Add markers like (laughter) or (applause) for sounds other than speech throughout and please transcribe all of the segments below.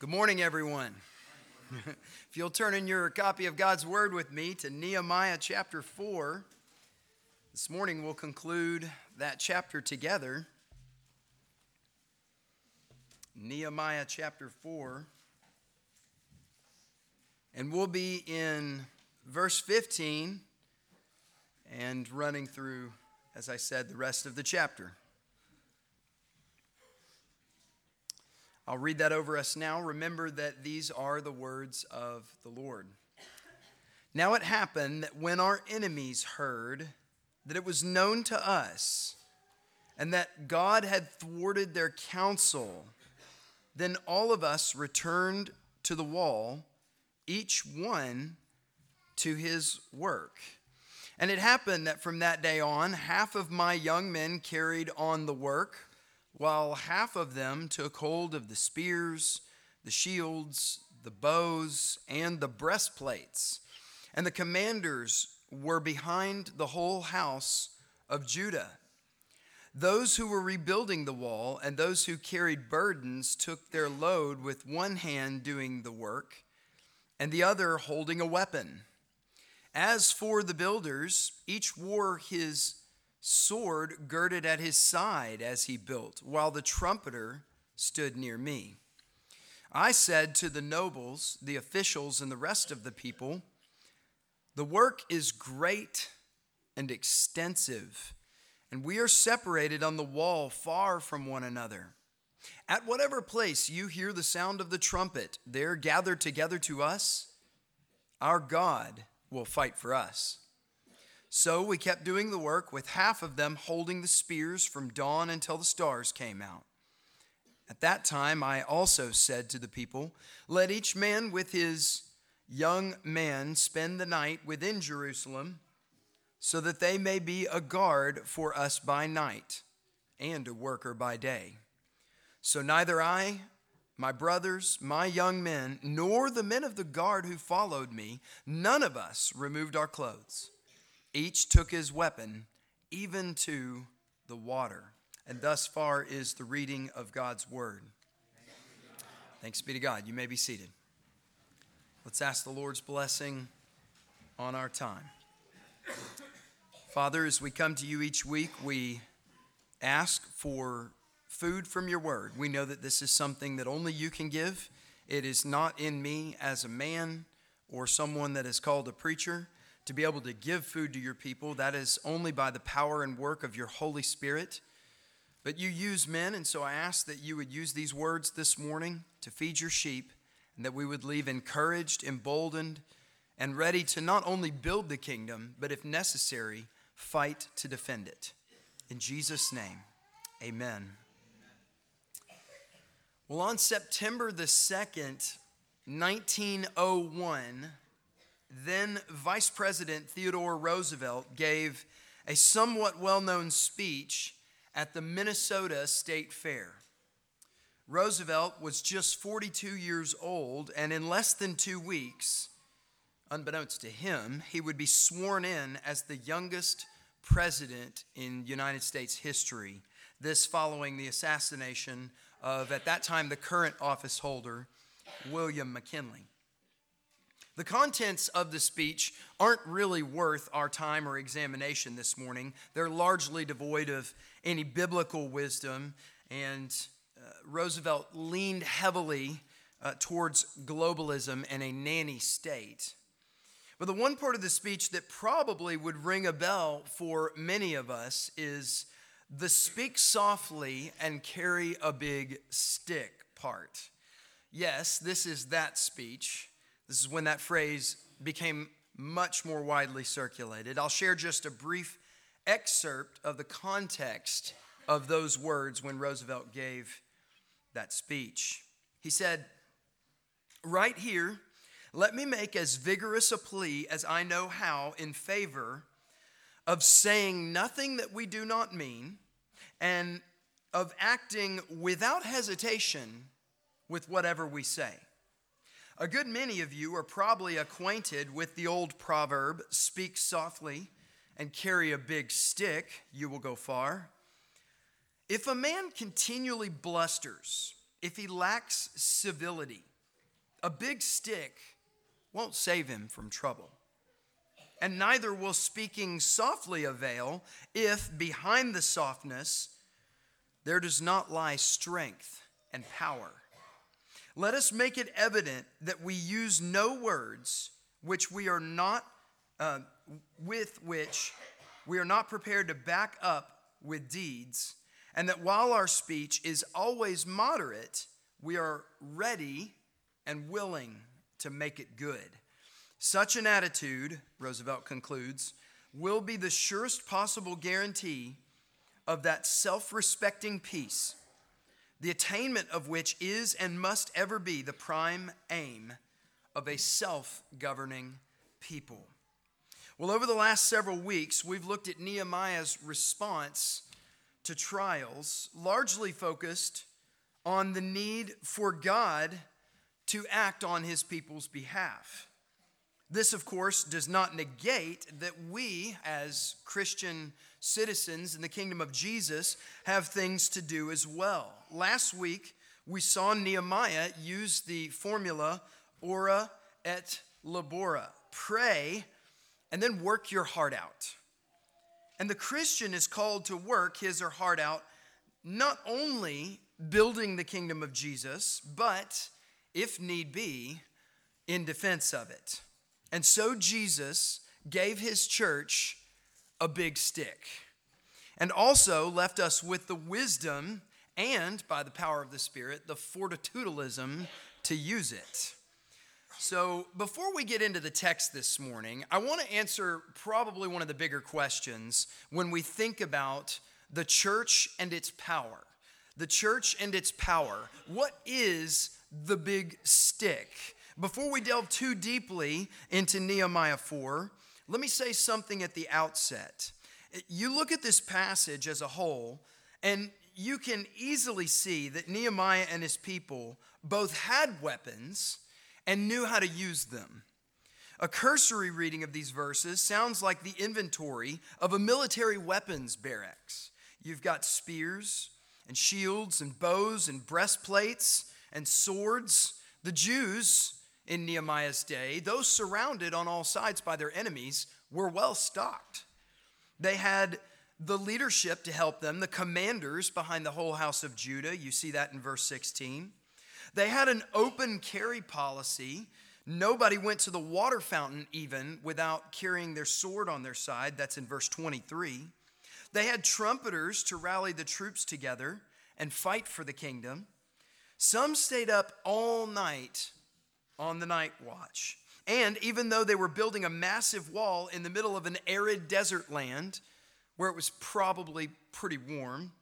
Good morning, everyone. (laughs) if you'll turn in your copy of God's Word with me to Nehemiah chapter 4, this morning we'll conclude that chapter together. Nehemiah chapter 4. And we'll be in verse 15 and running through, as I said, the rest of the chapter. I'll read that over us now. Remember that these are the words of the Lord. Now it happened that when our enemies heard that it was known to us and that God had thwarted their counsel, then all of us returned to the wall, each one to his work. And it happened that from that day on, half of my young men carried on the work while half of them took hold of the spears, the shields, the bows, and the breastplates. And the commanders were behind the whole house of Judah. Those who were rebuilding the wall and those who carried burdens took their load with one hand doing the work and the other holding a weapon. As for the builders, each wore his sword girded at his side as he built, while the trumpeter stood near me. I said to the nobles, the officials, and the rest of the people, The work is great and extensive, and we are separated on the wall far from one another. At whatever place you hear the sound of the trumpet, there gathered together to us, our God will fight for us. So we kept doing the work with half of them holding the spears from dawn until the stars came out. At that time, I also said to the people, Let each man with his young man spend the night within Jerusalem, so that they may be a guard for us by night and a worker by day. So neither I, my brothers, my young men, nor the men of the guard who followed me, none of us removed our clothes. Each took his weapon, even to the water. And thus far is the reading of God's word. Thanks be to God. You may be seated. Let's ask the Lord's blessing on our time. Father, as we come to you each week, we ask for food from your word. We know that this is something that only you can give. It is not in me as a man or someone that is called a preacher to be able to give food to your people. That is only by the power and work of your Holy Spirit. But you use men, and so I ask that you would use these words this morning to feed your sheep, and that we would leave encouraged, emboldened, and ready to not only build the kingdom, but if necessary, fight to defend it. In Jesus' name, amen. Well, on September the 2nd, 1901, then Vice President Theodore Roosevelt gave a somewhat well known speech at the Minnesota State Fair. Roosevelt was just 42 years old, and in less than two weeks, unbeknownst to him, he would be sworn in as the youngest president in United States history. This following the assassination of, at that time, the current office holder, William McKinley. The contents of the speech aren't really worth our time or examination this morning. They're largely devoid of any biblical wisdom, and uh, Roosevelt leaned heavily uh, towards globalism and a nanny state. But the one part of the speech that probably would ring a bell for many of us is the speak softly and carry a big stick part. Yes, this is that speech. This is when that phrase became much more widely circulated. I'll share just a brief excerpt of the context of those words when Roosevelt gave that speech. He said, Right here, let me make as vigorous a plea as I know how in favor of saying nothing that we do not mean and of acting without hesitation with whatever we say. A good many of you are probably acquainted with the old proverb speak softly and carry a big stick, you will go far. If a man continually blusters if he lacks civility, a big stick won't save him from trouble. And neither will speaking softly avail if behind the softness there does not lie strength and power. Let us make it evident that we use no words which we are not, uh, with which we are not prepared to back up with deeds, and that while our speech is always moderate, we are ready and willing to make it good. Such an attitude, Roosevelt concludes, will be the surest possible guarantee of that self respecting peace, the attainment of which is and must ever be the prime aim of a self governing people. Well, over the last several weeks, we've looked at Nehemiah's response to trials, largely focused on the need for God to act on his people's behalf. This, of course, does not negate that we, as Christian citizens in the kingdom of Jesus, have things to do as well. Last week, we saw Nehemiah use the formula ora et labora pray and then work your heart out. And the Christian is called to work his or heart out, not only building the kingdom of Jesus, but, if need be, in defense of it. And so Jesus gave his church a big stick and also left us with the wisdom and, by the power of the Spirit, the fortitudinalism to use it. So, before we get into the text this morning, I want to answer probably one of the bigger questions when we think about the church and its power. The church and its power. What is the big stick? Before we delve too deeply into Nehemiah 4, let me say something at the outset. You look at this passage as a whole, and you can easily see that Nehemiah and his people both had weapons and knew how to use them. A cursory reading of these verses sounds like the inventory of a military weapons barracks. You've got spears and shields and bows and breastplates and swords. The Jews in Nehemiah's day, those surrounded on all sides by their enemies, were well stocked. They had the leadership to help them, the commanders behind the whole house of Judah. You see that in verse 16. They had an open carry policy. Nobody went to the water fountain even without carrying their sword on their side. That's in verse 23. They had trumpeters to rally the troops together and fight for the kingdom. Some stayed up all night on the night watch. And even though they were building a massive wall in the middle of an arid desert land where it was probably pretty warm,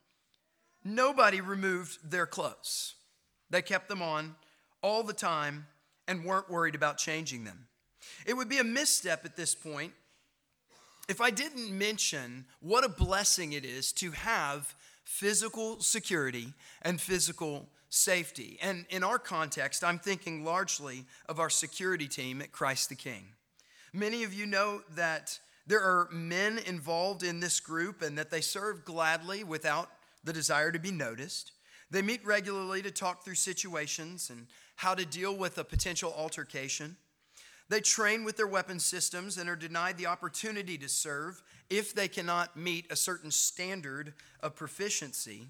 nobody removed their clothes. They kept them on all the time and weren't worried about changing them. It would be a misstep at this point if I didn't mention what a blessing it is to have physical security and physical safety. And in our context, I'm thinking largely of our security team at Christ the King. Many of you know that there are men involved in this group and that they serve gladly without the desire to be noticed. They meet regularly to talk through situations and how to deal with a potential altercation. They train with their weapon systems and are denied the opportunity to serve if they cannot meet a certain standard of proficiency.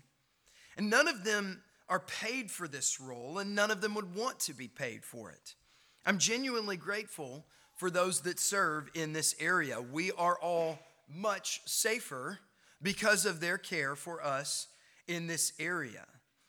And none of them are paid for this role, and none of them would want to be paid for it. I'm genuinely grateful for those that serve in this area. We are all much safer because of their care for us in this area.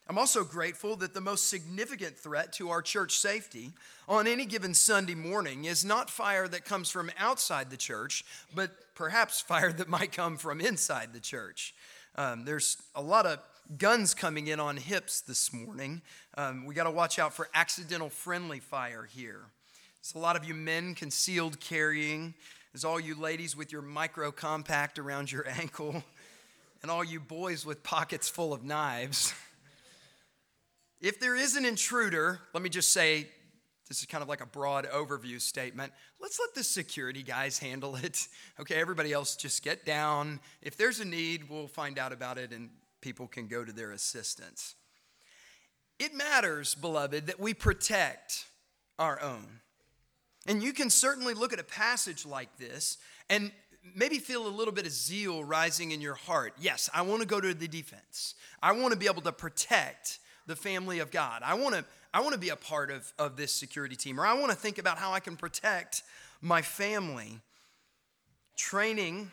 I'm also grateful that the most significant threat to our church safety on any given Sunday morning is not fire that comes from outside the church, but perhaps (laughs) fire that might come from inside the church. Um, there's a lot of guns coming in on hips this morning. Um, we got to watch out for accidental friendly fire here. There's a lot of you men concealed carrying. There's all you ladies with your micro compact around your (laughs) ankle, and all you boys with pockets full of knives. If there is an intruder, let me just say this is kind of like a broad overview statement. Let's let the security guys handle it. (laughs) Okay, everybody else just get down. If there's a need, we'll find out about it and people can go to their assistance. it matters, beloved, that we protect our own. And you can certainly look at a passage like this and maybe feel a little bit of zeal rising in your heart. Yes, I want to go to the defense. I want to be able to protect the family of God. I want to I want to be a part of, of this security team, or I want to think about how I can protect my family. Training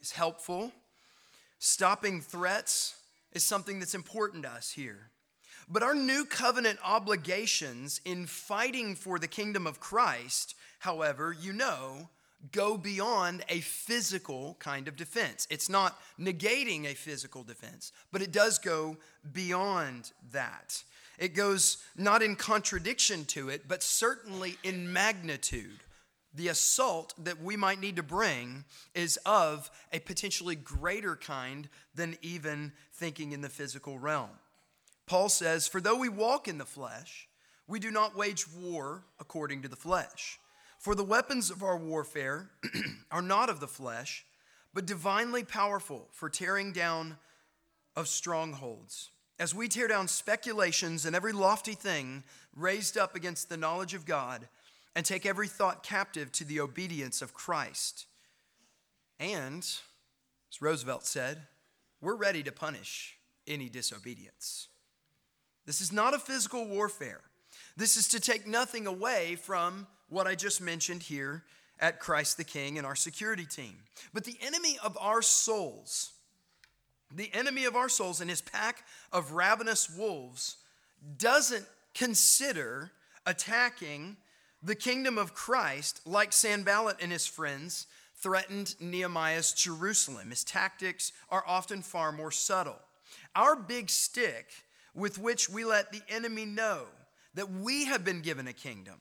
is helpful. Stopping threats is something that's important to us here. But our new covenant obligations in fighting for the kingdom of Christ, however, you know, go beyond a physical kind of defense. It's not negating a physical defense, but it does go beyond that. It goes not in contradiction to it, but certainly in magnitude. The assault that we might need to bring is of a potentially greater kind than even thinking in the physical realm. Paul says, For though we walk in the flesh, we do not wage war according to the flesh. For the weapons of our warfare (clears throat) are not of the flesh, but divinely powerful for tearing down of strongholds. As we tear down speculations and every lofty thing raised up against the knowledge of God, and take every thought captive to the obedience of Christ. And, as Roosevelt said, we're ready to punish any disobedience. This is not a physical warfare. This is to take nothing away from what I just mentioned here at Christ the King and our security team. But the enemy of our souls, the enemy of our souls and his pack of ravenous wolves doesn't consider attacking the kingdom of Christ like Sanballat and his friends threatened Nehemiah's Jerusalem. His tactics are often far more subtle. Our big stick with which we let the enemy know that we have been given a kingdom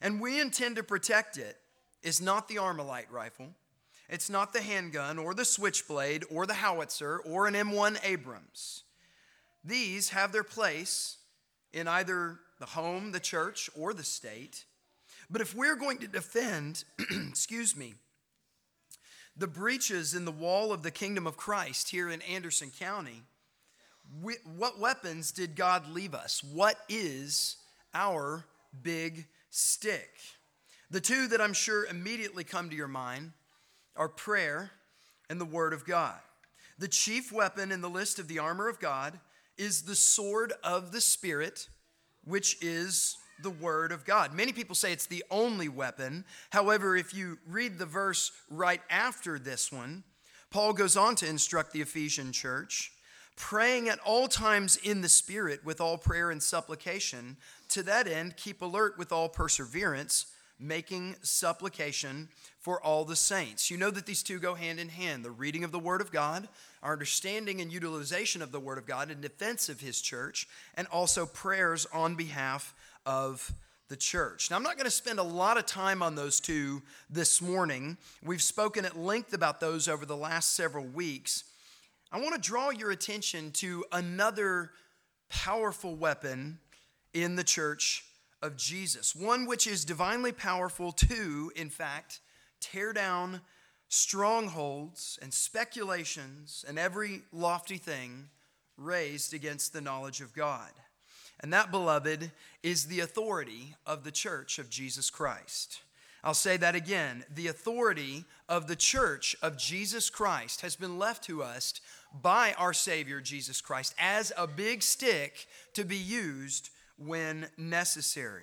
and we intend to protect it is not the Armalite rifle. It's not the handgun or the switchblade or the howitzer or an M1 Abrams. These have their place in either the home, the church, or the state. But if we're going to defend, (clears throat) excuse me, the breaches in the wall of the kingdom of Christ here in Anderson County, we, what weapons did God leave us? What is our big stick. The two that I'm sure immediately come to your mind are prayer and the Word of God. The chief weapon in the list of the armor of God is the sword of the Spirit, which is the Word of God. Many people say it's the only weapon. However, if you read the verse right after this one, Paul goes on to instruct the Ephesian church praying at all times in the Spirit with all prayer and supplication. To that end, keep alert with all perseverance, making supplication for all the saints. You know that these two go hand in hand the reading of the Word of God, our understanding and utilization of the Word of God in defense of His church, and also prayers on behalf of the church. Now, I'm not going to spend a lot of time on those two this morning. We've spoken at length about those over the last several weeks. I want to draw your attention to another powerful weapon in the church of Jesus, one which is divinely powerful to, in fact, tear down strongholds and speculations and every lofty thing raised against the knowledge of God. And that, beloved, is the authority of the church of Jesus Christ. I'll say that again. The authority of the church of Jesus Christ has been left to us by our Savior Jesus Christ as a big stick to be used when necessary.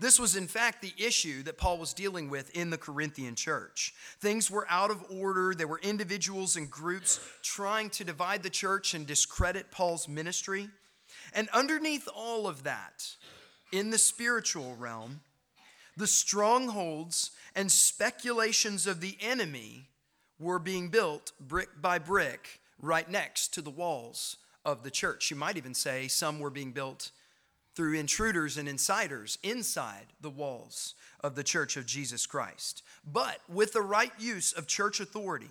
This was, in fact, the issue that Paul was dealing with in the Corinthian church. Things were out of order. There were individuals and groups trying to divide the church and discredit Paul's ministry. And underneath all of that, in the spiritual realm, the strongholds and speculations of the enemy were being built brick by brick right next to the walls of the church. You might even say some were being built through intruders and insiders inside the walls of the church of Jesus Christ. But with the right use of church authority,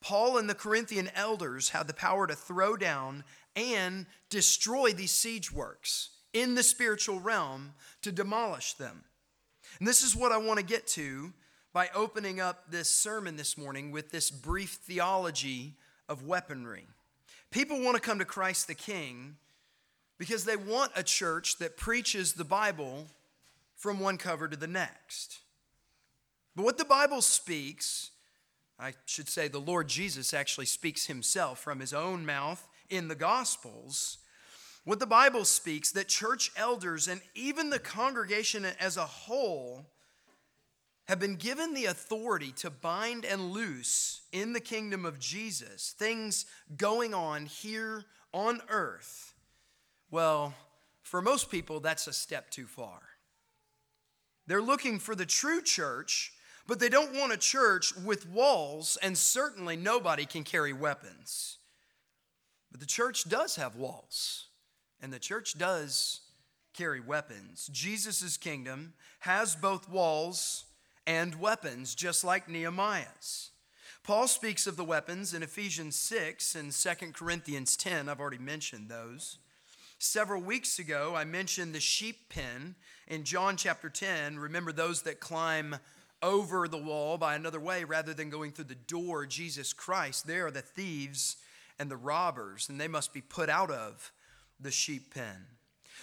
Paul and the Corinthian elders had the power to throw down and destroy these siege works in the spiritual realm to demolish them. And this is what I want to get to by opening up this sermon this morning with this brief theology of weaponry. People want to come to Christ the King because they want a church that preaches the Bible from one cover to the next. But what the Bible speaks, I should say the Lord Jesus actually speaks himself from his own mouth in the Gospels. What the Bible speaks that church elders and even the congregation as a whole have been given the authority to bind and loose in the kingdom of Jesus things going on here on earth. Well, for most people, that's a step too far. They're looking for the true church, but they don't want a church with walls, and certainly nobody can carry weapons. But the church does have walls, and the church does carry weapons. Jesus' kingdom has both walls and weapons, just like Nehemiah's. Paul speaks of the weapons in Ephesians 6 and 2 Corinthians 10. I've already mentioned those. Several weeks ago, I mentioned the sheep pen in John chapter 10. Remember those that climb over the wall by another way rather than going through the door, Jesus Christ. They are the thieves and the robbers, and they must be put out of the sheep pen.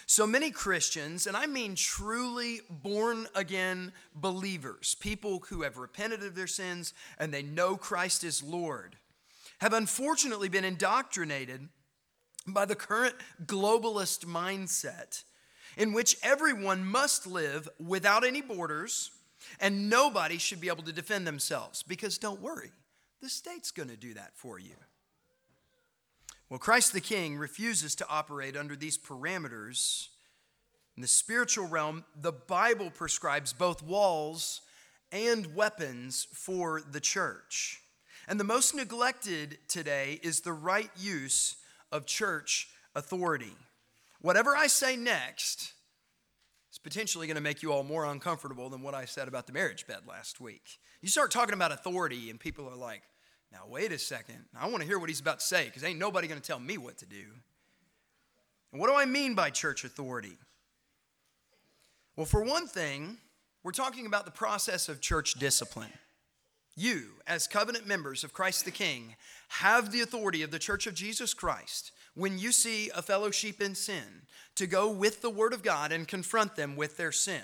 So many Christians, and I mean truly born again believers, people who have repented of their sins and they know Christ is Lord, have unfortunately been indoctrinated by the current globalist mindset in which everyone must live without any borders and nobody should be able to defend themselves. Because don't worry, the state's going to do that for you. Well, Christ the King refuses to operate under these parameters. In the spiritual realm, the Bible prescribes both walls and weapons for the church. And the most neglected today is the right use of church authority. Whatever I say next is potentially going to make you all more uncomfortable than what I said about the marriage bed last week. You start talking about authority, and people are like, now, wait a second. I want to hear what he's about to say because ain't nobody going to tell me what to do. And what do I mean by church authority? Well, for one thing, we're talking about the process of church discipline. You, as covenant members of Christ the King, have the authority of the church of Jesus Christ when you see a fellow sheep in sin to go with the word of God and confront them with their sin.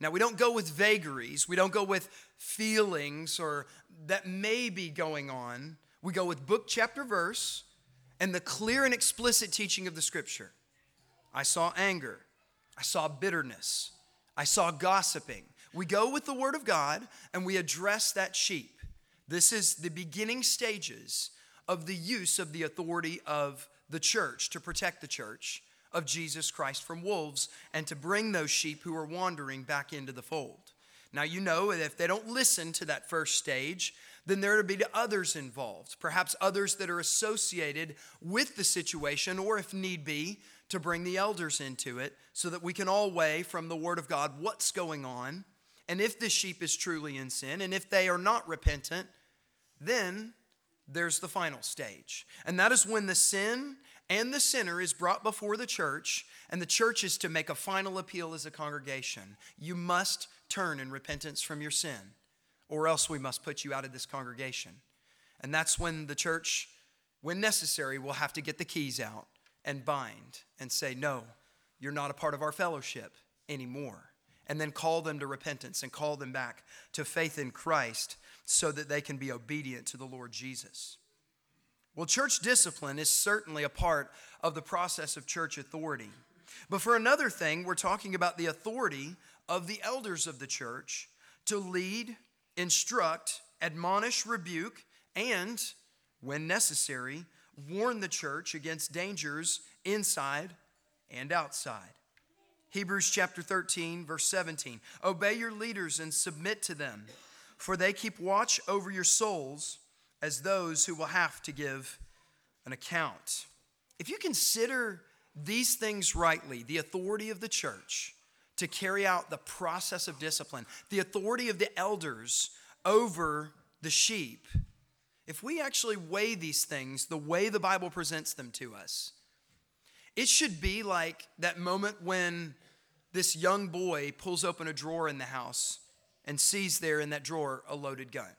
Now, we don't go with vagaries, we don't go with feelings or that may be going on. We go with book, chapter, verse, and the clear and explicit teaching of the scripture. I saw anger, I saw bitterness, I saw gossiping. We go with the word of God and we address that sheep. This is the beginning stages of the use of the authority of the church to protect the church of Jesus Christ from wolves and to bring those sheep who are wandering back into the fold. Now, you know that if they don't listen to that first stage, then there will be others involved, perhaps others that are associated with the situation, or if need be, to bring the elders into it so that we can all weigh from the Word of God what's going on. And if this sheep is truly in sin, and if they are not repentant, then there's the final stage. And that is when the sin and the sinner is brought before the church, and the church is to make a final appeal as a congregation. You must turn in repentance from your sin, or else we must put you out of this congregation. And that's when the church, when necessary, will have to get the keys out and bind and say, No, you're not a part of our fellowship anymore. And then call them to repentance and call them back to faith in Christ so that they can be obedient to the Lord Jesus. Well, church discipline is certainly a part of the process of church authority. But for another thing, we're talking about the authority of the elders of the church to lead, instruct, admonish, rebuke, and, when necessary, warn the church against dangers inside and outside. Hebrews chapter 13, verse 17. Obey your leaders and submit to them, for they keep watch over your souls as those who will have to give an account. If you consider these things rightly, the authority of the church to carry out the process of discipline, the authority of the elders over the sheep, if we actually weigh these things the way the Bible presents them to us, it should be like that moment when this young boy pulls open a drawer in the house and sees there in that drawer a loaded gun.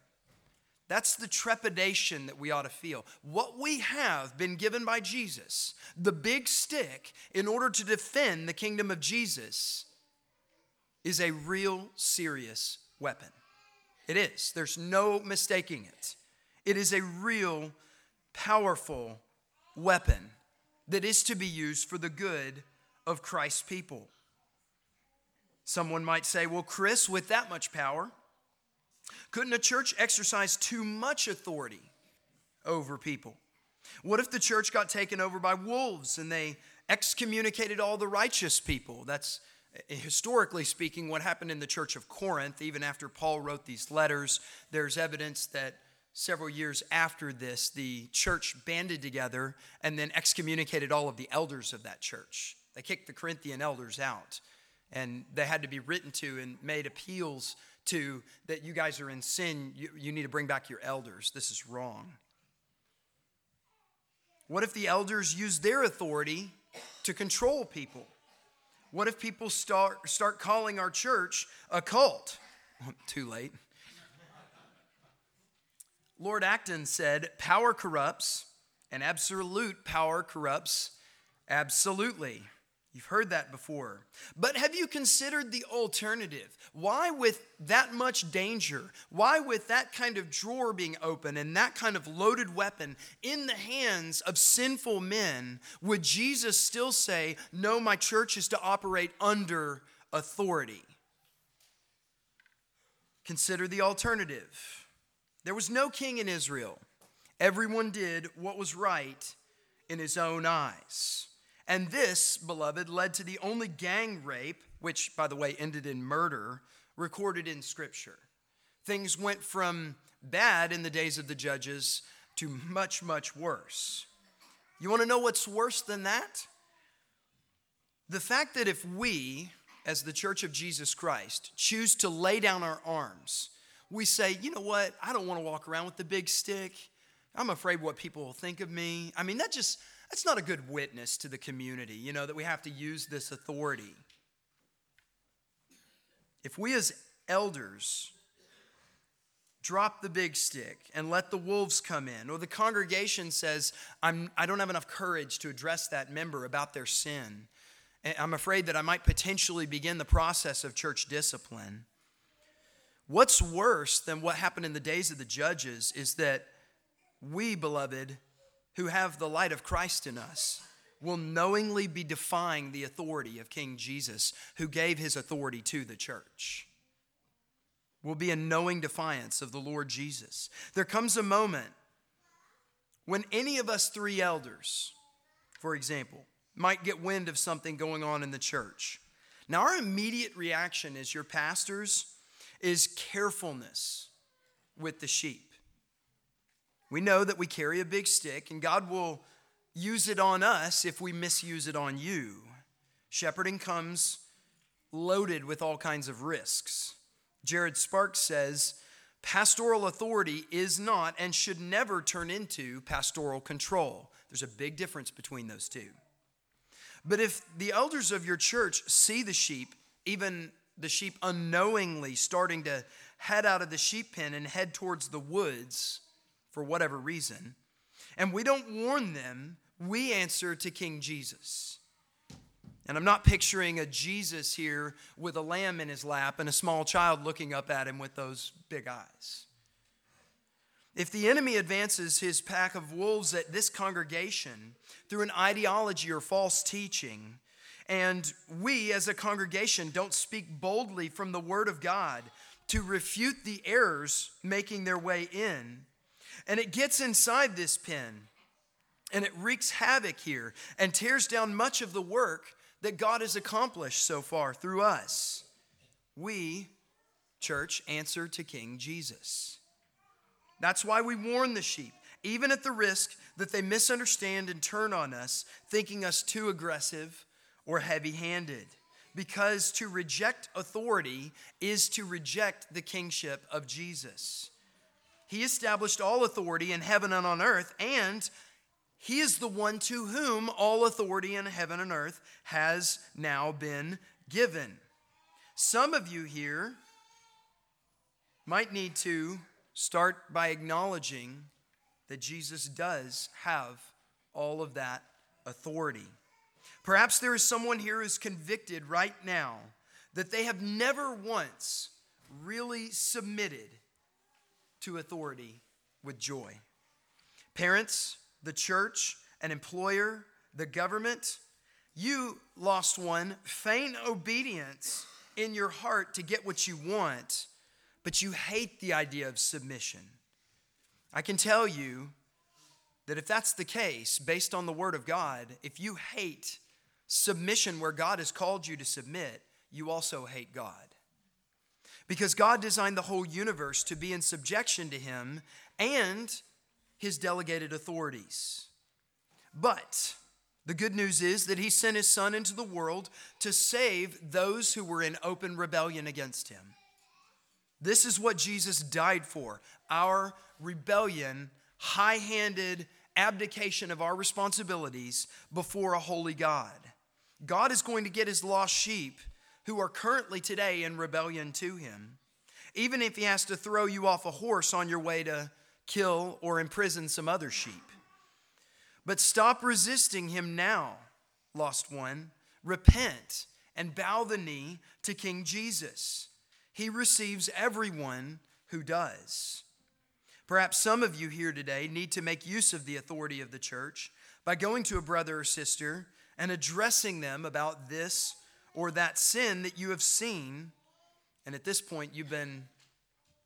That's the trepidation that we ought to feel. What we have been given by Jesus, the big stick, in order to defend the kingdom of Jesus, is a real serious weapon. It is. There's no mistaking it. It is a real, powerful weapon that is to be used for the good of Christ's people. Someone might say, well, Chris, with that much power, couldn't a church exercise too much authority over people? What if the church got taken over by wolves and they excommunicated all the righteous people? That's eh, historically speaking what happened in the church of Corinth. Even after Paul wrote these letters, there's evidence that several years after this, the church banded together and then excommunicated all of the elders of that church. They kicked the Corinthian elders out, and they had to be written to and made appeals to that you guys are in sin, you, you need to bring back your elders. This is wrong. What if the elders use their authority to control people? What if people start, start calling our church a cult? (laughs) Too late. Lord Acton said, Power corrupts, and absolute power corrupts absolutely. You've heard that before. But have you considered the alternative? Why, with that much danger, why, with that kind of drawer being open and that kind of loaded weapon in the hands of sinful men, would Jesus still say, No, my church is to operate under authority? Consider the alternative. There was no king in Israel, everyone did what was right in his own eyes. And this, beloved, led to the only gang rape, which, by the way, ended in murder, recorded in Scripture. Things went from bad in the days of the judges to much, much worse. You want to know what's worse than that? The fact that if we, as the Church of Jesus Christ, choose to lay down our arms, we say, you know what, I don't want to walk around with the big stick. I'm afraid what people will think of me. I mean, that just that's not a good witness to the community, you know, that we have to use this authority. If we as elders drop the big stick and let the wolves come in, or the congregation says, I'm, I don't have enough courage to address that member about their sin, I'm afraid that I might potentially begin the process of church discipline. What's worse than what happened in the days of the judges is that we, beloved, who have the light of Christ in us will knowingly be defying the authority of King Jesus, who gave his authority to the church. Will be a knowing defiance of the Lord Jesus. There comes a moment when any of us three elders, for example, might get wind of something going on in the church. Now, our immediate reaction as your pastors is carefulness with the sheep. We know that we carry a big stick, and God will use it on us if we misuse it on you. Shepherding comes loaded with all kinds of risks. Jared Sparks says, Pastoral authority is not and should never turn into pastoral control. There's a big difference between those two. But if the elders of your church see the sheep, even the sheep unknowingly starting to head out of the sheep pen and head towards the woods, for whatever reason, and we don't warn them, we answer to King Jesus. And I'm not picturing a Jesus here with a lamb in his lap and a small child looking up at him with those big eyes. If the enemy advances his pack of wolves at this congregation through an ideology or false teaching, and we as a congregation don't speak boldly from the Word of God to refute the errors making their way in, and it gets inside this pen and it wreaks havoc here and tears down much of the work that God has accomplished so far through us. We, church, answer to King Jesus. That's why we warn the sheep, even at the risk that they misunderstand and turn on us, thinking us too aggressive or heavy handed. Because to reject authority is to reject the kingship of Jesus. He established all authority in heaven and on earth, and he is the one to whom all authority in heaven and earth has now been given. Some of you here might need to start by acknowledging that Jesus does have all of that authority. Perhaps there is someone here who's convicted right now that they have never once really submitted to authority with joy. Parents, the church, an employer, the government, you, lost one, feign obedience in your heart to get what you want, but you hate the idea of submission. I can tell you that if that's the case, based on the Word of God, if you hate submission where God has called you to submit, you also hate God. Because God designed the whole universe to be in subjection to Him and His delegated authorities. But the good news is that He sent His Son into the world to save those who were in open rebellion against Him. This is what Jesus died for our rebellion, high handed abdication of our responsibilities before a holy God. God is going to get his lost sheep who are currently today in rebellion to him. Even if he has to throw you off a horse on your way to kill or imprison some other sheep. But stop resisting him now, lost one. Repent and bow the knee to King Jesus. He receives everyone who does. Perhaps some of you here today need to make use of the authority of the church by going to a brother or sister and addressing them about this or that sin that you have seen. And at this point, you've been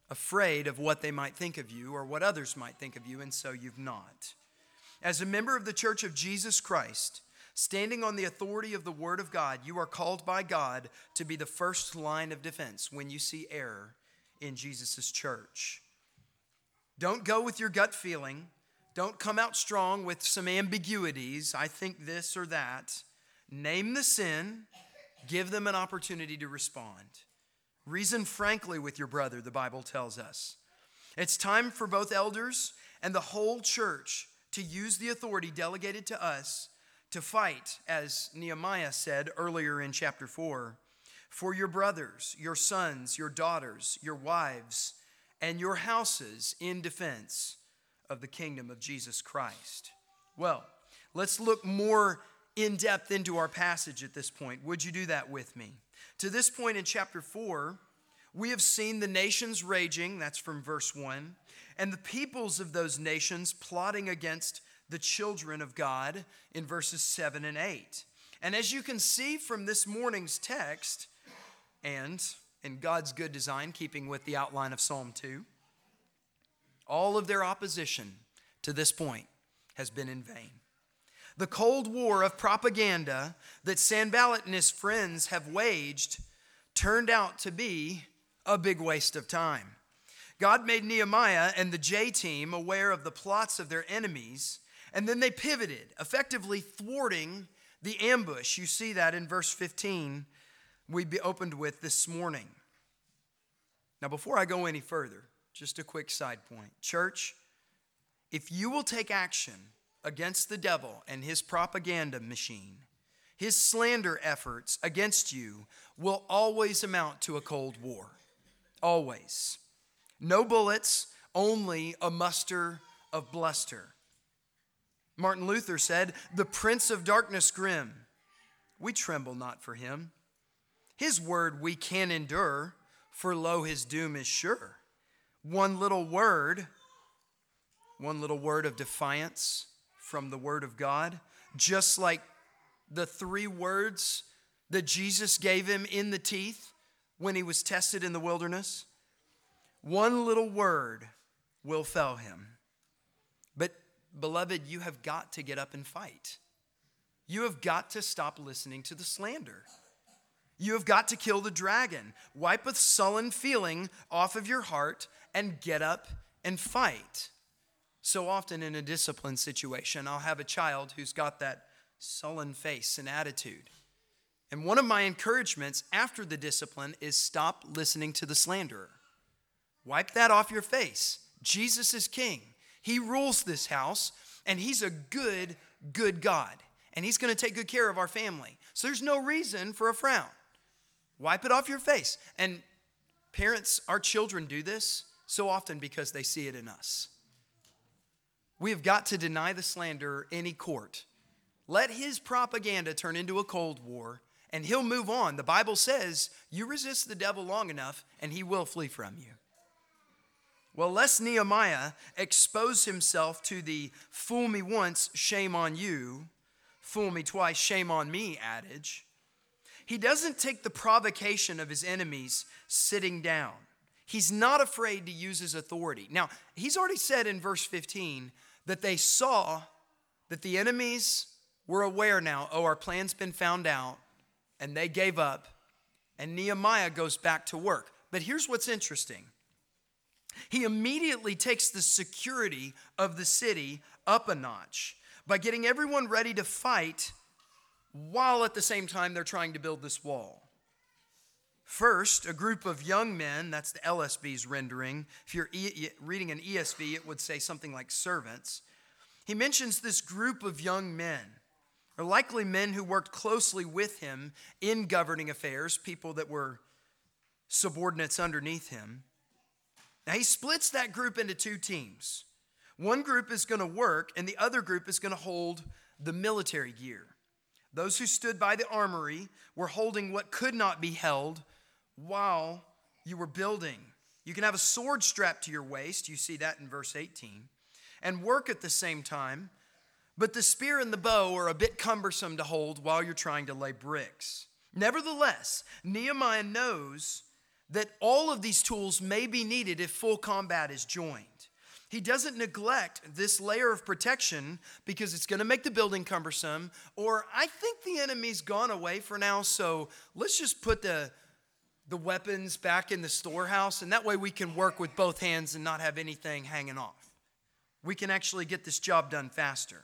afraid of what they might think of you or what others might think of you, and so you've not. As a member of the Church of Jesus Christ, standing on the authority of the Word of God, you are called by God to be the first line of defense when you see error in Jesus' church. Don't go with your gut feeling. Don't come out strong with some ambiguities. I think this or that. Name the sin, give them an opportunity to respond. Reason frankly with your brother, the Bible tells us. It's time for both elders and the whole church to use the authority delegated to us to fight, as Nehemiah said earlier in chapter 4, for your brothers, your sons, your daughters, your wives, and your houses in defense of the kingdom of Jesus Christ. Well, let's look more in depth into our passage at this point. Would you do that with me? To this point in chapter 4, we have seen the nations raging, that's from verse 1, and the peoples of those nations plotting against the children of God in verses 7 and 8. And as you can see from this morning's text, and in God's good design, keeping with the outline of Psalm 2, all of their opposition to this point has been in vain. The Cold War of propaganda that Sanballat and his friends have waged turned out to be a big waste of time. God made Nehemiah and the J team aware of the plots of their enemies, and then they pivoted, effectively thwarting the ambush. You see that in verse 15 we opened with this morning. Now, before I go any further, just a quick side point. Church, if you will take action against the devil and his propaganda machine, his slander efforts against you will always amount to a Cold War. Always. No bullets, only a muster of bluster. Martin Luther said, The prince of darkness grim, we tremble not for him. His word we can endure, for lo, his doom is sure. One little word, one little word of defiance from the word of God, just like the three words that Jesus gave him in the teeth when he was tested in the wilderness. One little word will fell him. But, beloved, you have got to get up and fight. You have got to stop listening to the slander. You have got to kill the dragon. Wipe a sullen feeling off of your heart and get up and fight. So often in a discipline situation, I'll have a child who's got that sullen face and attitude. And one of my encouragements after the discipline is stop listening to the slanderer. Wipe that off your face. Jesus is king. He rules this house, and he's a good, good God. And he's going to take good care of our family. So there's no reason for a frown. Wipe it off your face. And parents, our children do this So often because they see it in us. We have got to deny the slanderer any court. Let his propaganda turn into a Cold War and he'll move on. The Bible says you resist the devil long enough and he will flee from you. Well, lest Nehemiah expose himself to the fool me once, shame on you, fool me twice, shame on me adage, he doesn't take the provocation of his enemies sitting down. He's not afraid to use his authority. Now, he's already said in verse 15 that they saw that the enemies were aware now, oh, our plan's been found out, and they gave up, and Nehemiah goes back to work. But here's what's interesting he immediately takes the security of the city up a notch by getting everyone ready to fight while at the same time they're trying to build this wall. First, a group of young men, that's the LSB's rendering. If you're e- reading an ESV, it would say something like servants. He mentions this group of young men, or likely men who worked closely with him in governing affairs, people that were subordinates underneath him. Now, he splits that group into two teams. One group is going to work, and the other group is going to hold the military gear. Those who stood by the armory were holding what could not be held while you were building. You can have a sword strapped to your waist, you see that in verse 18, and work at the same time, but the spear and the bow are a bit cumbersome to hold while you're trying to lay bricks. Nevertheless, Nehemiah knows that all of these tools may be needed if full combat is joined. He doesn't neglect this layer of protection because it's going to make the building cumbersome, or I think the enemy's gone away for now, so let's just put the, the weapons back in the storehouse, and that way we can work with both hands and not have anything hanging off. We can actually get this job done faster.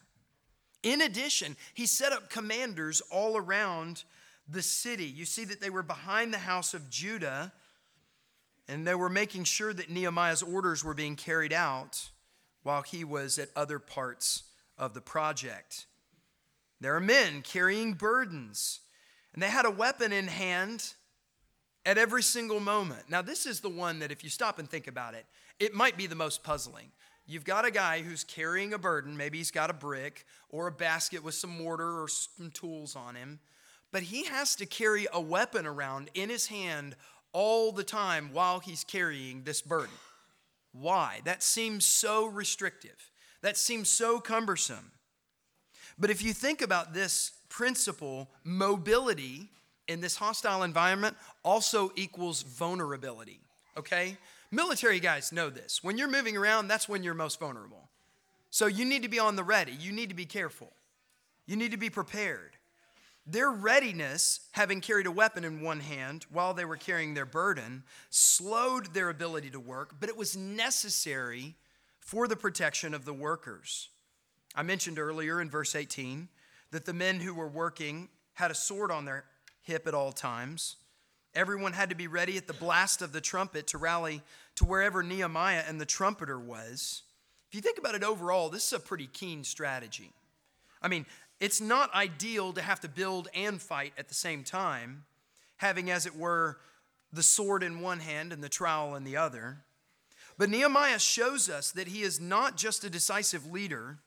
In addition, he set up commanders all around the city. You see that they were behind the house of Judah and they were making sure that Nehemiah's orders were being carried out while he was at other parts of the project. There are men carrying burdens, and they had a weapon in hand at every single moment. Now, this is the one that, if you stop and think about it, it might be the most puzzling. You've got a guy who's carrying a burden, maybe he's got a brick or a basket with some mortar or some tools on him, but he has to carry a weapon around in his hand all the time while he's carrying this burden. Why? That seems so restrictive. That seems so cumbersome. But if you think about this principle, mobility in this hostile environment also equals vulnerability, okay? Military guys know this. When you're moving around, that's when you're most vulnerable. So you need to be on the ready. You need to be careful. You need to be prepared. Their readiness, having carried a weapon in one hand while they were carrying their burden, slowed their ability to work, but it was necessary for the protection of the workers. I mentioned earlier in verse 18 that the men who were working had a sword on their hip at all times. Everyone had to be ready at the blast of the trumpet to rally to wherever Nehemiah and the trumpeter was. If you think about it overall, this is a pretty keen strategy. I mean, it's not ideal to have to build and fight at the same time, having, as it were, the sword in one hand and the trowel in the other. But Nehemiah shows us that he is not just a decisive leader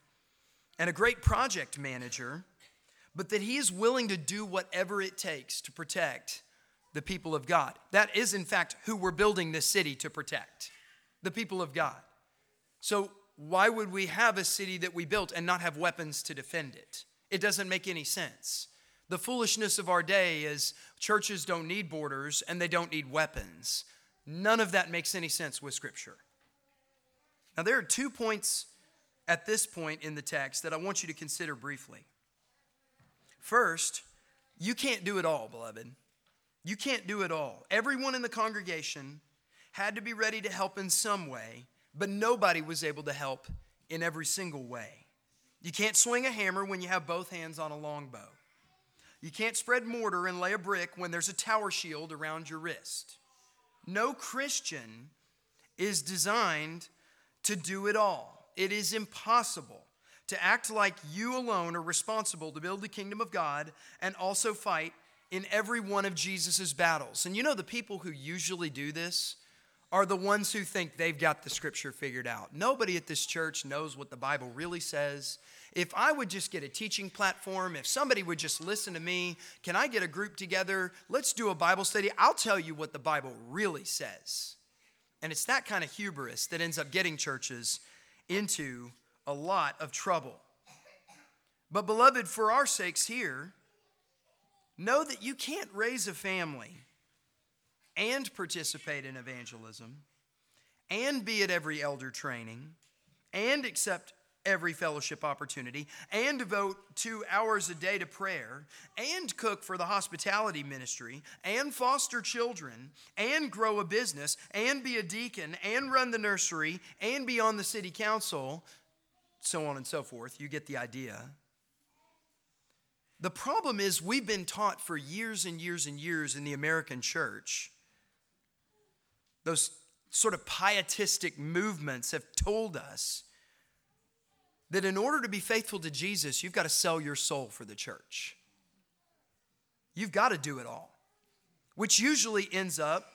and a great project manager, but that he is willing to do whatever it takes to protect the people of God. That is, in fact, who we're building this city to protect the people of God. So, why would we have a city that we built and not have weapons to defend it? It doesn't make any sense. The foolishness of our day is churches don't need borders and they don't need weapons. None of that makes any sense with Scripture. Now, there are two points at this point in the text that I want you to consider briefly. First, you can't do it all, beloved. You can't do it all. Everyone in the congregation had to be ready to help in some way, but nobody was able to help in every single way. You can't swing a hammer when you have both hands on a longbow. You can't spread mortar and lay a brick when there's a tower shield around your wrist. No Christian is designed to do it all. It is impossible to act like you alone are responsible to build the kingdom of God and also fight in every one of Jesus' battles. And you know, the people who usually do this are the ones who think they've got the scripture figured out. Nobody at this church knows what the Bible really says. If I would just get a teaching platform, if somebody would just listen to me, can I get a group together? Let's do a Bible study. I'll tell you what the Bible really says. And it's that kind of hubris that ends up getting churches into a lot of trouble. But, beloved, for our sakes here, know that you can't raise a family and participate in evangelism and be at every elder training and accept every fellowship opportunity and devote two hours a day to prayer and cook for the hospitality ministry and foster children and grow a business and be a deacon and run the nursery and be on the city council, so on and so forth. You get the idea. The problem is, we've been taught for years and years and years in the American church, those sort of pietistic movements have told us that in order to be faithful to Jesus, you've got to sell your soul for the church. You've got to do it all, which usually ends up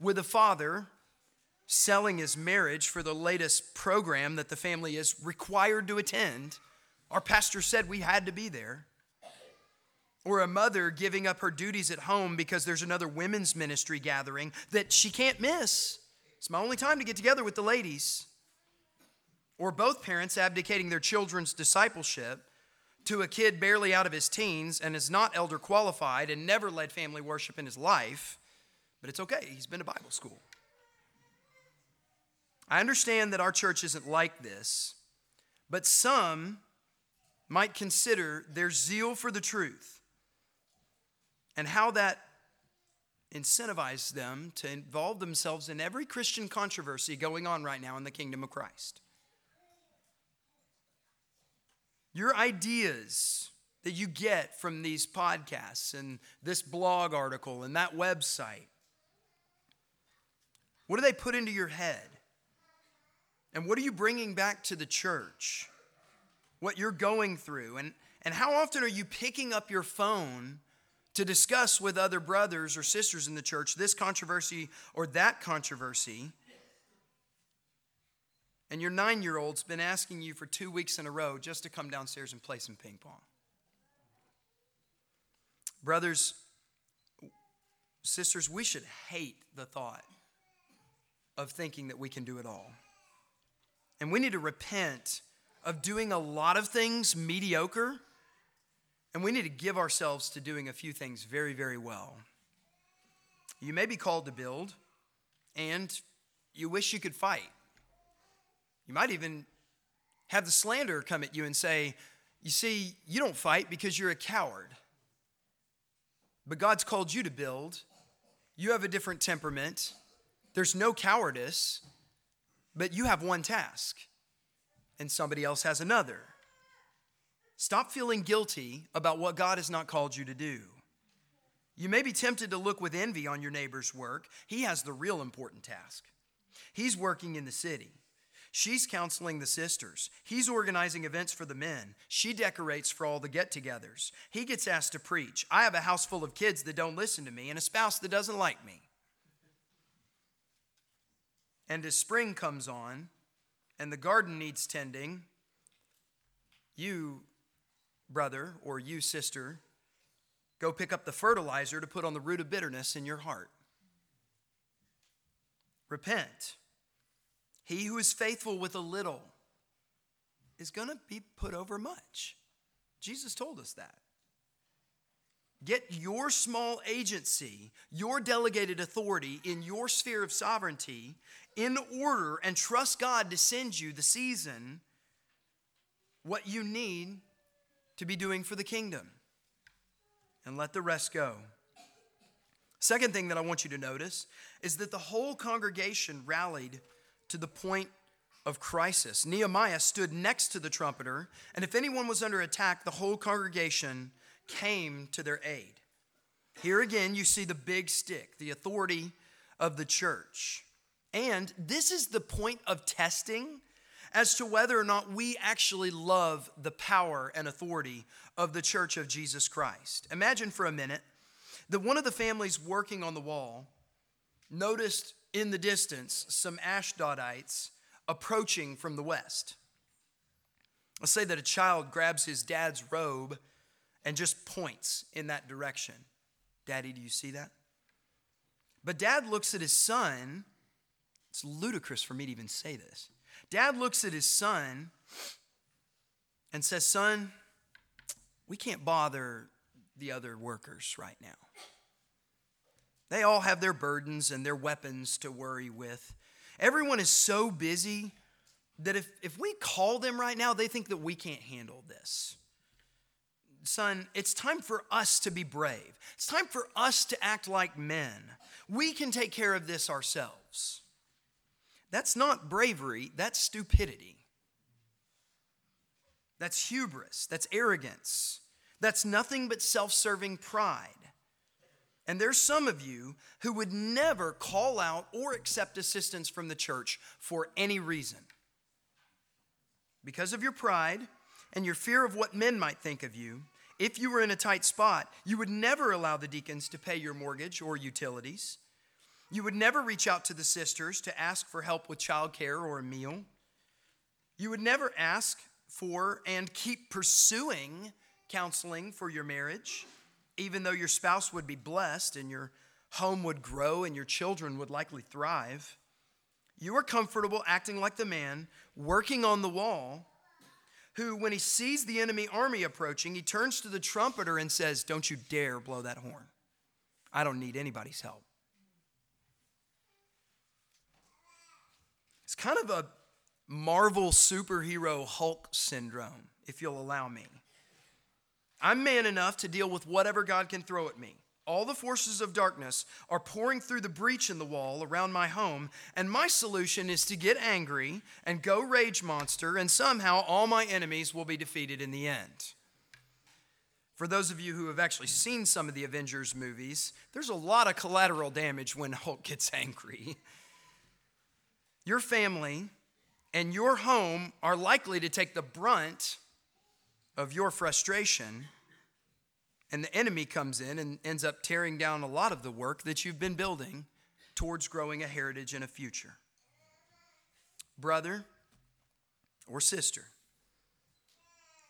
with a father selling his marriage for the latest program that the family is required to attend. Our pastor said we had to be there. Or a mother giving up her duties at home because there's another women's ministry gathering that she can't miss. It's my only time to get together with the ladies or both parents abdicating their children's discipleship to a kid barely out of his teens and is not elder qualified and never led family worship in his life, but it's okay. He's been to Bible school. I understand that our church isn't like this, but some might consider their zeal for the truth and how that incentivizes them to involve themselves in every Christian controversy going on right now in the kingdom of Christ. Your ideas that you get from these podcasts and this blog article and that website, what do they put into your head? And what are you bringing back to the church? What you're going through? And, and how often are you picking up your phone to discuss with other brothers or sisters in the church this controversy or that controversy? and your nine year old's been asking you for two weeks in a row just to come downstairs and play some ping pong. Brothers, sisters, we should hate the thought of thinking that we can do it all. And we need to repent of doing a lot of things mediocre, and we need to give ourselves to doing a few things very, very well. You may be called to build, and you wish you could fight. You might even have the slanderer come at you and say, You see, you don't fight because you're a coward. But God's called you to build. You have a different temperament. There's no cowardice, but you have one task, and somebody else has another. Stop feeling guilty about what God has not called you to do. You may be tempted to look with envy on your neighbor's work. He has the real important task. He's working in the city. She's counseling the sisters. He's organizing events for the men. She decorates for all the get togethers. He gets asked to preach. I have a house full of kids that don't listen to me and a spouse that doesn't like me. And as spring comes on and the garden needs tending, you, brother, or you, sister, go pick up the fertilizer to put on the root of bitterness in your heart. Repent he who is faithful with a little is going to be put over much. Jesus told us that. Get your small agency, your delegated authority in your sphere of sovereignty in order and trust God to send you the season, what you need to be doing for the kingdom. And let the rest go. Second thing that I want you to notice is that the whole congregation rallied to the point of crisis. Nehemiah stood next to the trumpeter, and if anyone was under attack, the whole congregation came to their aid. Here again, you see the big stick, the authority of the church. And this is the point of testing as to whether or not we actually love the power and authority of the church of Jesus Christ. Imagine for a minute that one of the families working on the wall noticed in the distance some Ashdodites approaching from the west. Let's say that a child grabs his dad's robe and just points in that direction. Daddy, do you see that? But dad looks at his son. It's ludicrous for me to even say this. Dad looks at his son and says, Son, we can't bother the other workers right now. They all have their burdens and their weapons to worry with. Everyone is so busy that if, if we call them right now, they think that we can't handle this. Son, it's time for us to be brave. It's time for us to act like men. We can take care of this ourselves. That's not bravery, that's stupidity. That's hubris, that's arrogance. That's nothing but self serving pride. And there's some of you who would never call out or accept assistance from the church for any reason. Because of your pride and your fear of what men might think of you, if you were in a tight spot, you would never allow the deacons to pay your mortgage or utilities. You would never reach out to the sisters to ask for help with childcare or a meal. You would never ask for and keep pursuing counseling for your marriage even though your spouse would be blessed and your home would grow and your children would likely thrive, you are comfortable acting like the man working on the wall who, when he sees the enemy army approaching, he turns to the trumpeter and says, Don't you dare blow that horn. I don't need anybody's help. It's kind of a Marvel superhero Hulk syndrome, if you'll allow me. I'm man enough to deal with whatever God can throw at me. All the forces of darkness are pouring through the breach in the wall around my home, and my solution is to get angry and go rage monster, and somehow all my enemies will be defeated in the end. For those of you who have actually seen some of the Avengers movies, there's a lot of collateral damage when Hulk gets angry. (laughs) Your family and your home are likely to take the brunt of your frustration, and the enemy comes in and ends up tearing down a lot of the work that you've been building towards growing a heritage and a future. Brother or sister,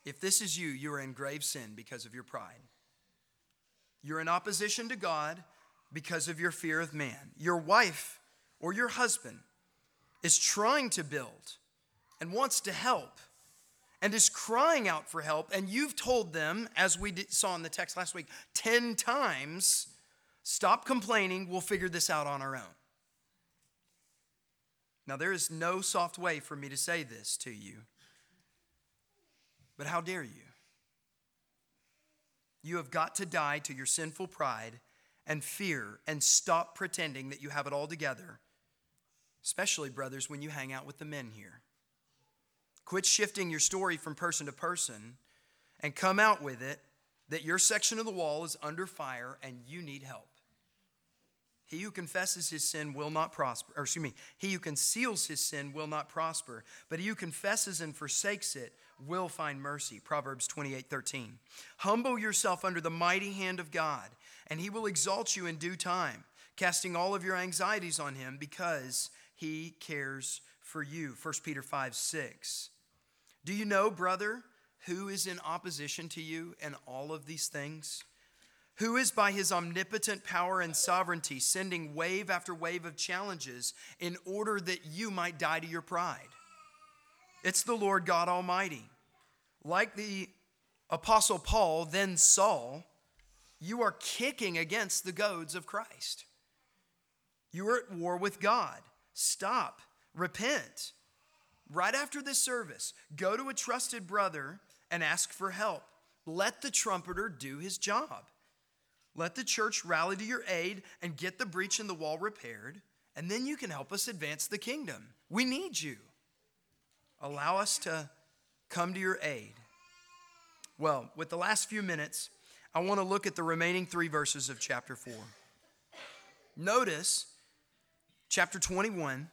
if this is you, you are in grave sin because of your pride. You're in opposition to God because of your fear of man. Your wife or your husband is trying to build and wants to help and is crying out for help, and you've told them, as we saw in the text last week, 10 times, stop complaining, we'll figure this out on our own. Now, there is no soft way for me to say this to you, but how dare you? You have got to die to your sinful pride and fear and stop pretending that you have it all together, especially, brothers, when you hang out with the men here. Quit shifting your story from person to person and come out with it that your section of the wall is under fire and you need help. He who confesses his sin will not prosper, or excuse me, he who conceals his sin will not prosper, but he who confesses and forsakes it will find mercy. Proverbs 28 13. Humble yourself under the mighty hand of God, and he will exalt you in due time, casting all of your anxieties on him because he cares for you. 1 Peter 5 6. Do you know, brother, who is in opposition to you in all of these things? Who is by his omnipotent power and sovereignty sending wave after wave of challenges in order that you might die to your pride? It's the Lord God Almighty. Like the Apostle Paul, then Saul, you are kicking against the goads of Christ. You are at war with God. Stop, repent, right after this service, go to a trusted brother and ask for help. Let the trumpeter do his job. Let the church rally to your aid and get the breach in the wall repaired, and then you can help us advance the kingdom. We need you. Allow us to come to your aid. Well, with the last few minutes, I want to look at the remaining three verses of chapter 4. Notice chapter 21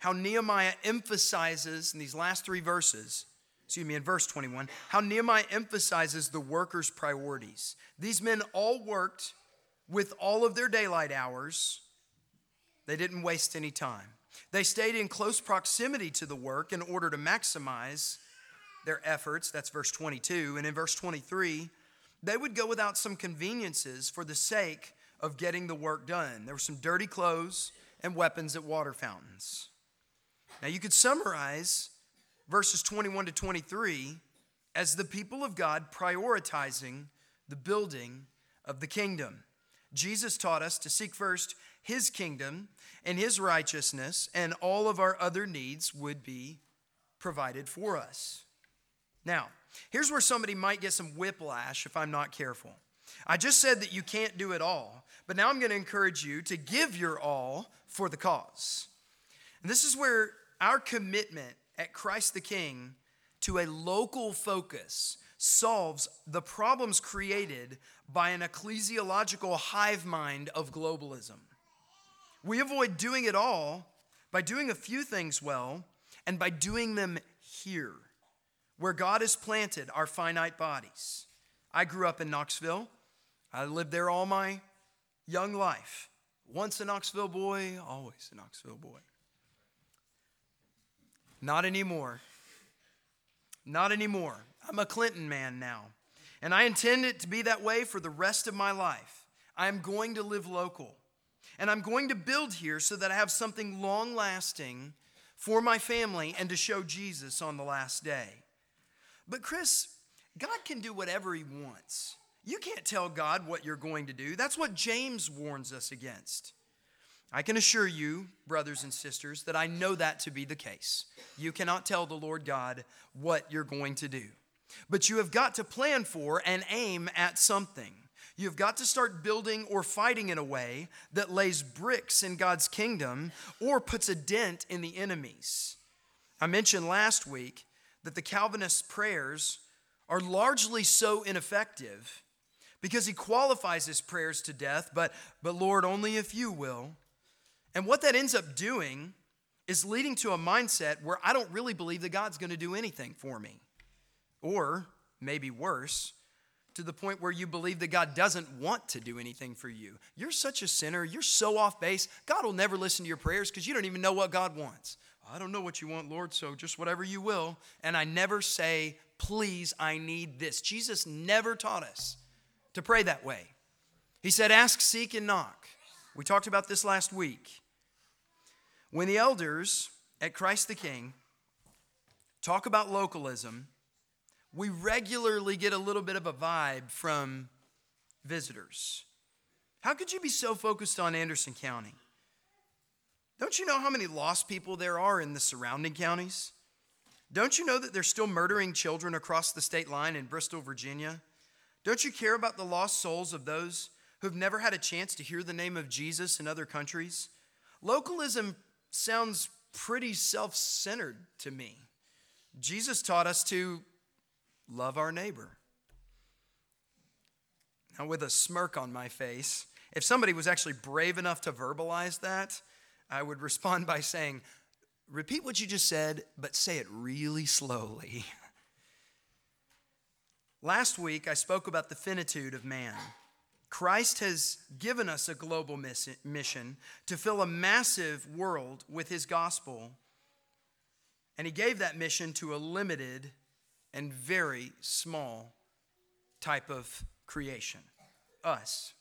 how Nehemiah emphasizes in these last three verses, excuse me, in verse 21, how Nehemiah emphasizes the workers' priorities. These men all worked with all of their daylight hours They didn't waste any time. They stayed in close proximity to the work in order to maximize their efforts. That's verse 22. And in verse 23, they would go without some conveniences for the sake of getting the work done. There were some dirty clothes and weapons at water fountains. Now, you could summarize verses 21 to 23 as the people of God prioritizing the building of the kingdom. Jesus taught us to seek first his kingdom and his righteousness, and all of our other needs would be provided for us. Now, here's where somebody might get some whiplash if I'm not careful. I just said that you can't do it all, but now I'm going to encourage you to give your all for the cause. And this is where our commitment at Christ the King to a local focus solves the problems created by an ecclesiological hive mind of globalism. We avoid doing it all by doing a few things well and by doing them here, where God has planted our finite bodies. I grew up in Knoxville. I lived there all my young life. Once a Knoxville boy, always a Knoxville boy. Not anymore. Not anymore. I'm a Clinton man now. And I intend it to be that way for the rest of my life. I am going to live local. And I'm going to build here so that I have something long lasting for my family and to show Jesus on the last day. But, Chris, God can do whatever He wants. You can't tell God what you're going to do. That's what James warns us against. I can assure you, brothers and sisters, that I know that to be the case. You cannot tell the Lord God what you're going to do. But you have got to plan for and aim at something. You've got to start building or fighting in a way that lays bricks in God's kingdom or puts a dent in the enemies. I mentioned last week that the Calvinist prayers are largely so ineffective because he qualifies his prayers to death, but, but Lord, only if you will. And what that ends up doing is leading to a mindset where I don't really believe that God's going to do anything for me. Or maybe worse, to the point where you believe that God doesn't want to do anything for you. You're such a sinner. You're so off base. God will never listen to your prayers because you don't even know what God wants. I don't know what you want, Lord, so just whatever you will. And I never say, please, I need this. Jesus never taught us to pray that way. He said, ask, seek, and knock. We talked about this last week. When the elders at Christ the King talk about localism, we regularly get a little bit of a vibe from visitors. How could you be so focused on Anderson County? Don't you know how many lost people there are in the surrounding counties? Don't you know that they're still murdering children across the state line in Bristol, Virginia? Don't you care about the lost souls of those who've never had a chance to hear the name of Jesus in other countries? Localism sounds pretty self centered to me. Jesus taught us to love our neighbor. Now, with a smirk on my face, if somebody was actually brave enough to verbalize that, I would (laughs) respond by saying, Repeat what you just said, but say it really slowly. (laughs) Last week, I spoke about the finitude of man. Christ has given us a global mission to fill a massive world with his gospel, and he gave that mission to a limited and very small type of creation us.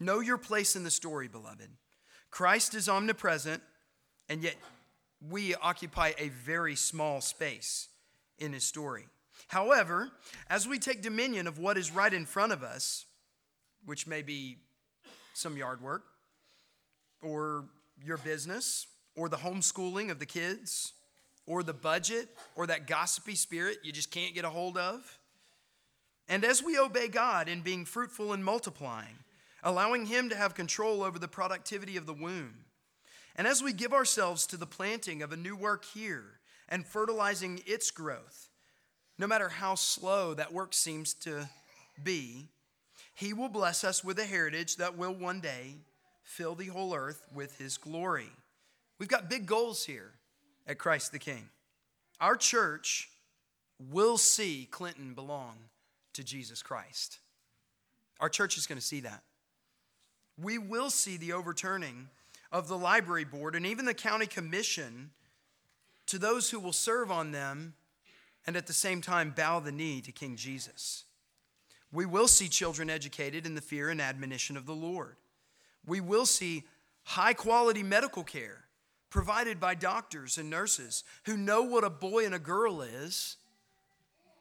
Know your place in the story, beloved. Christ is omnipresent, and yet we occupy a very small space in his story. However, as we take dominion of what is right in front of us, which may be some yard work, or your business, or the homeschooling of the kids, or the budget or that gossipy spirit you just can't get a hold of. And as we obey God in being fruitful and multiplying, allowing Him to have control over the productivity of the womb, and as we give ourselves to the planting of a new work here and fertilizing its growth, no matter how slow that work seems to be, He will bless us with a heritage that will one day fill the whole earth with His glory. We've got big goals here at Christ the King. Our church will see Clinton belong to Jesus Christ. Our church is going to see that. We will see the overturning of the library board and even the county commission to those who will serve on them and at the same time bow the knee to King Jesus. We will see children educated in the fear and admonition of the Lord. We will see high quality medical care provided by doctors and nurses who know what a boy and a girl is,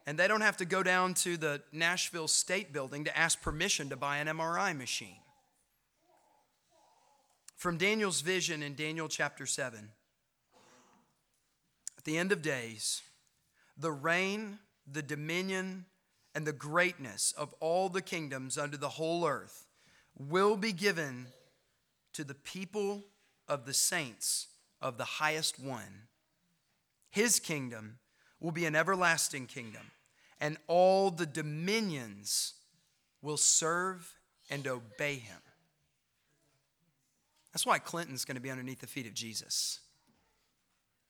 and they don't have to go down to the Nashville State Building to ask permission to buy an MRI machine. From Daniel's vision in Daniel chapter 7, at the end of days, the reign, the dominion, and the greatness of all the kingdoms under the whole earth will be given to the people of the saints of the highest one. His kingdom will be an everlasting kingdom, and all the dominions will serve and obey him. That's why Clinton's going to be underneath the feet of Jesus.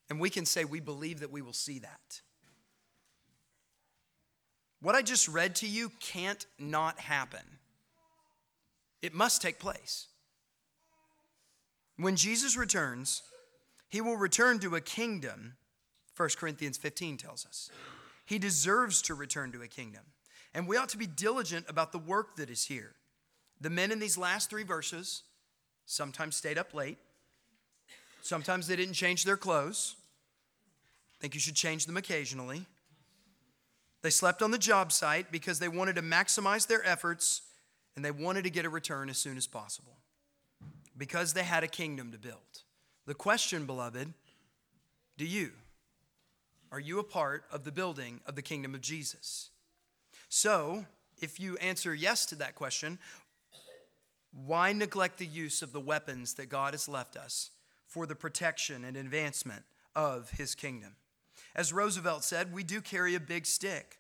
And we can say we believe that we will see that. What I just read to you can't not happen. It must take place. When Jesus returns, he will return to a kingdom, 1 Corinthians 15 tells us. He deserves to return to a kingdom. And we ought to be diligent about the work that is here. The men in these last three verses sometimes stayed up late, sometimes they didn't change their clothes. I think you should change them occasionally. They slept on the job site because they wanted to maximize their efforts and they wanted to get a return as soon as possible because they had a kingdom to build. The question, beloved, do you? Are you a part of the building of the kingdom of Jesus? So, if you answer yes to that question, why neglect the use of the weapons that God has left us for the protection and advancement of his kingdom? As Roosevelt said, we do carry a big stick.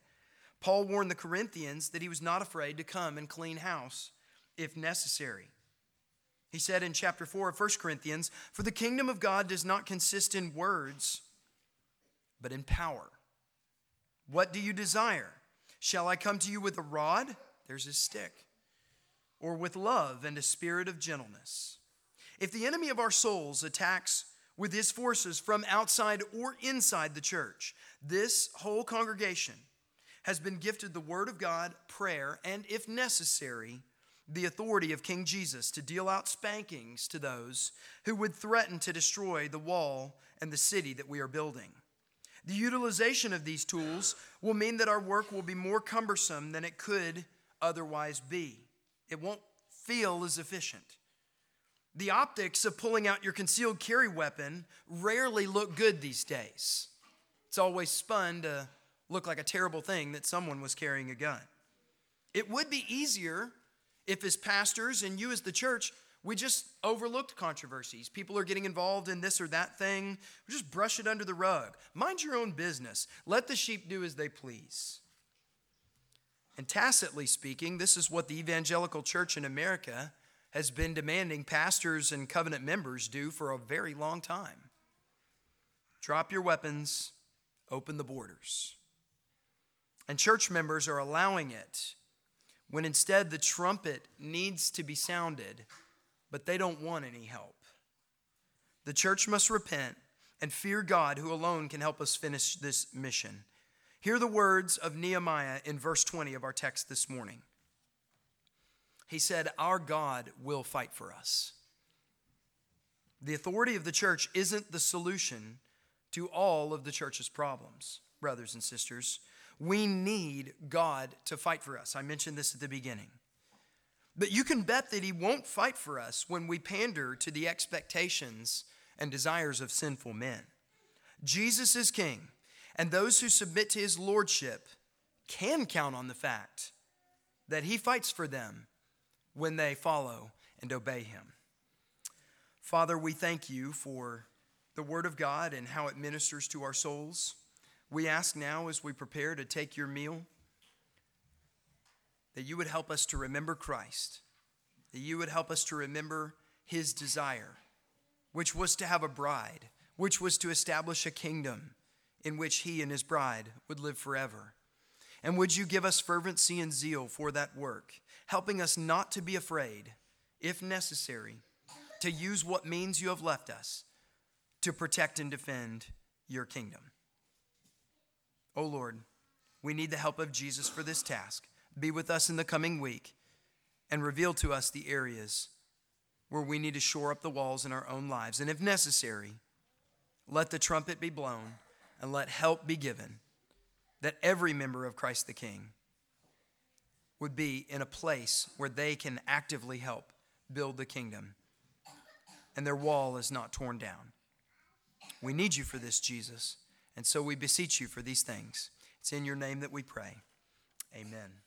Paul warned the Corinthians that he was not afraid to come and clean house if necessary. He said in chapter 4 of 1 Corinthians, For the kingdom of God does not consist in words, but in power. What do you desire? Shall I come to you with a rod? There's his stick. Or with love and a spirit of gentleness? If the enemy of our souls attacks with his forces from outside or inside the church. This whole congregation has been gifted the Word of God, prayer, and if necessary, the authority of King Jesus to deal out spankings to those who would threaten to destroy the wall and the city that we are building. The utilization of these tools will mean that our work will be more cumbersome than it could otherwise be. It won't feel as efficient. The optics of pulling out your concealed carry weapon rarely look good these days. It's always spun to look like a terrible thing that someone was carrying a gun. It would be easier if, as pastors and you as the church, we just overlooked controversies. People are getting involved in this or that thing. We just brush it under the rug. Mind your own business. Let the sheep do as they please. And tacitly speaking, this is what the evangelical church in America has been demanding pastors and covenant members do for a very long time. Drop your weapons, open the borders. And church members are allowing it when instead the trumpet needs to be sounded, but they don't want any help. The church must repent and fear God, who alone can help us finish this mission. Hear the words of Nehemiah in verse 20 of our text this morning. He said, Our God will fight for us. The authority of the church isn't the solution to all of the church's problems, brothers and sisters. We need God to fight for us. I mentioned this at the beginning. But you can bet that He won't fight for us when we pander to the expectations and desires of sinful men. Jesus is King, and those who submit to His Lordship can count on the fact that He fights for them when they follow and obey him. Father, we thank you for the Word of God and how it ministers to our souls. We ask now as we prepare to take your meal that you would help us to remember Christ, that you would help us to remember his desire, which was to have a bride, which was to establish a kingdom in which he and his bride would live forever. And would you give us fervency and zeal for that work? Helping us not to be afraid, if necessary, to use what means you have left us to protect and defend your kingdom. Oh Lord, we need the help of Jesus for this task. Be with us in the coming week and reveal to us the areas where we need to shore up the walls in our own lives. And if necessary, let the trumpet be blown and let help be given that every member of Christ the King would be in a place where they can actively help build the kingdom and their wall is not torn down. We need you for this, Jesus. And so we beseech you for these things. It's in your name that we pray. Amen.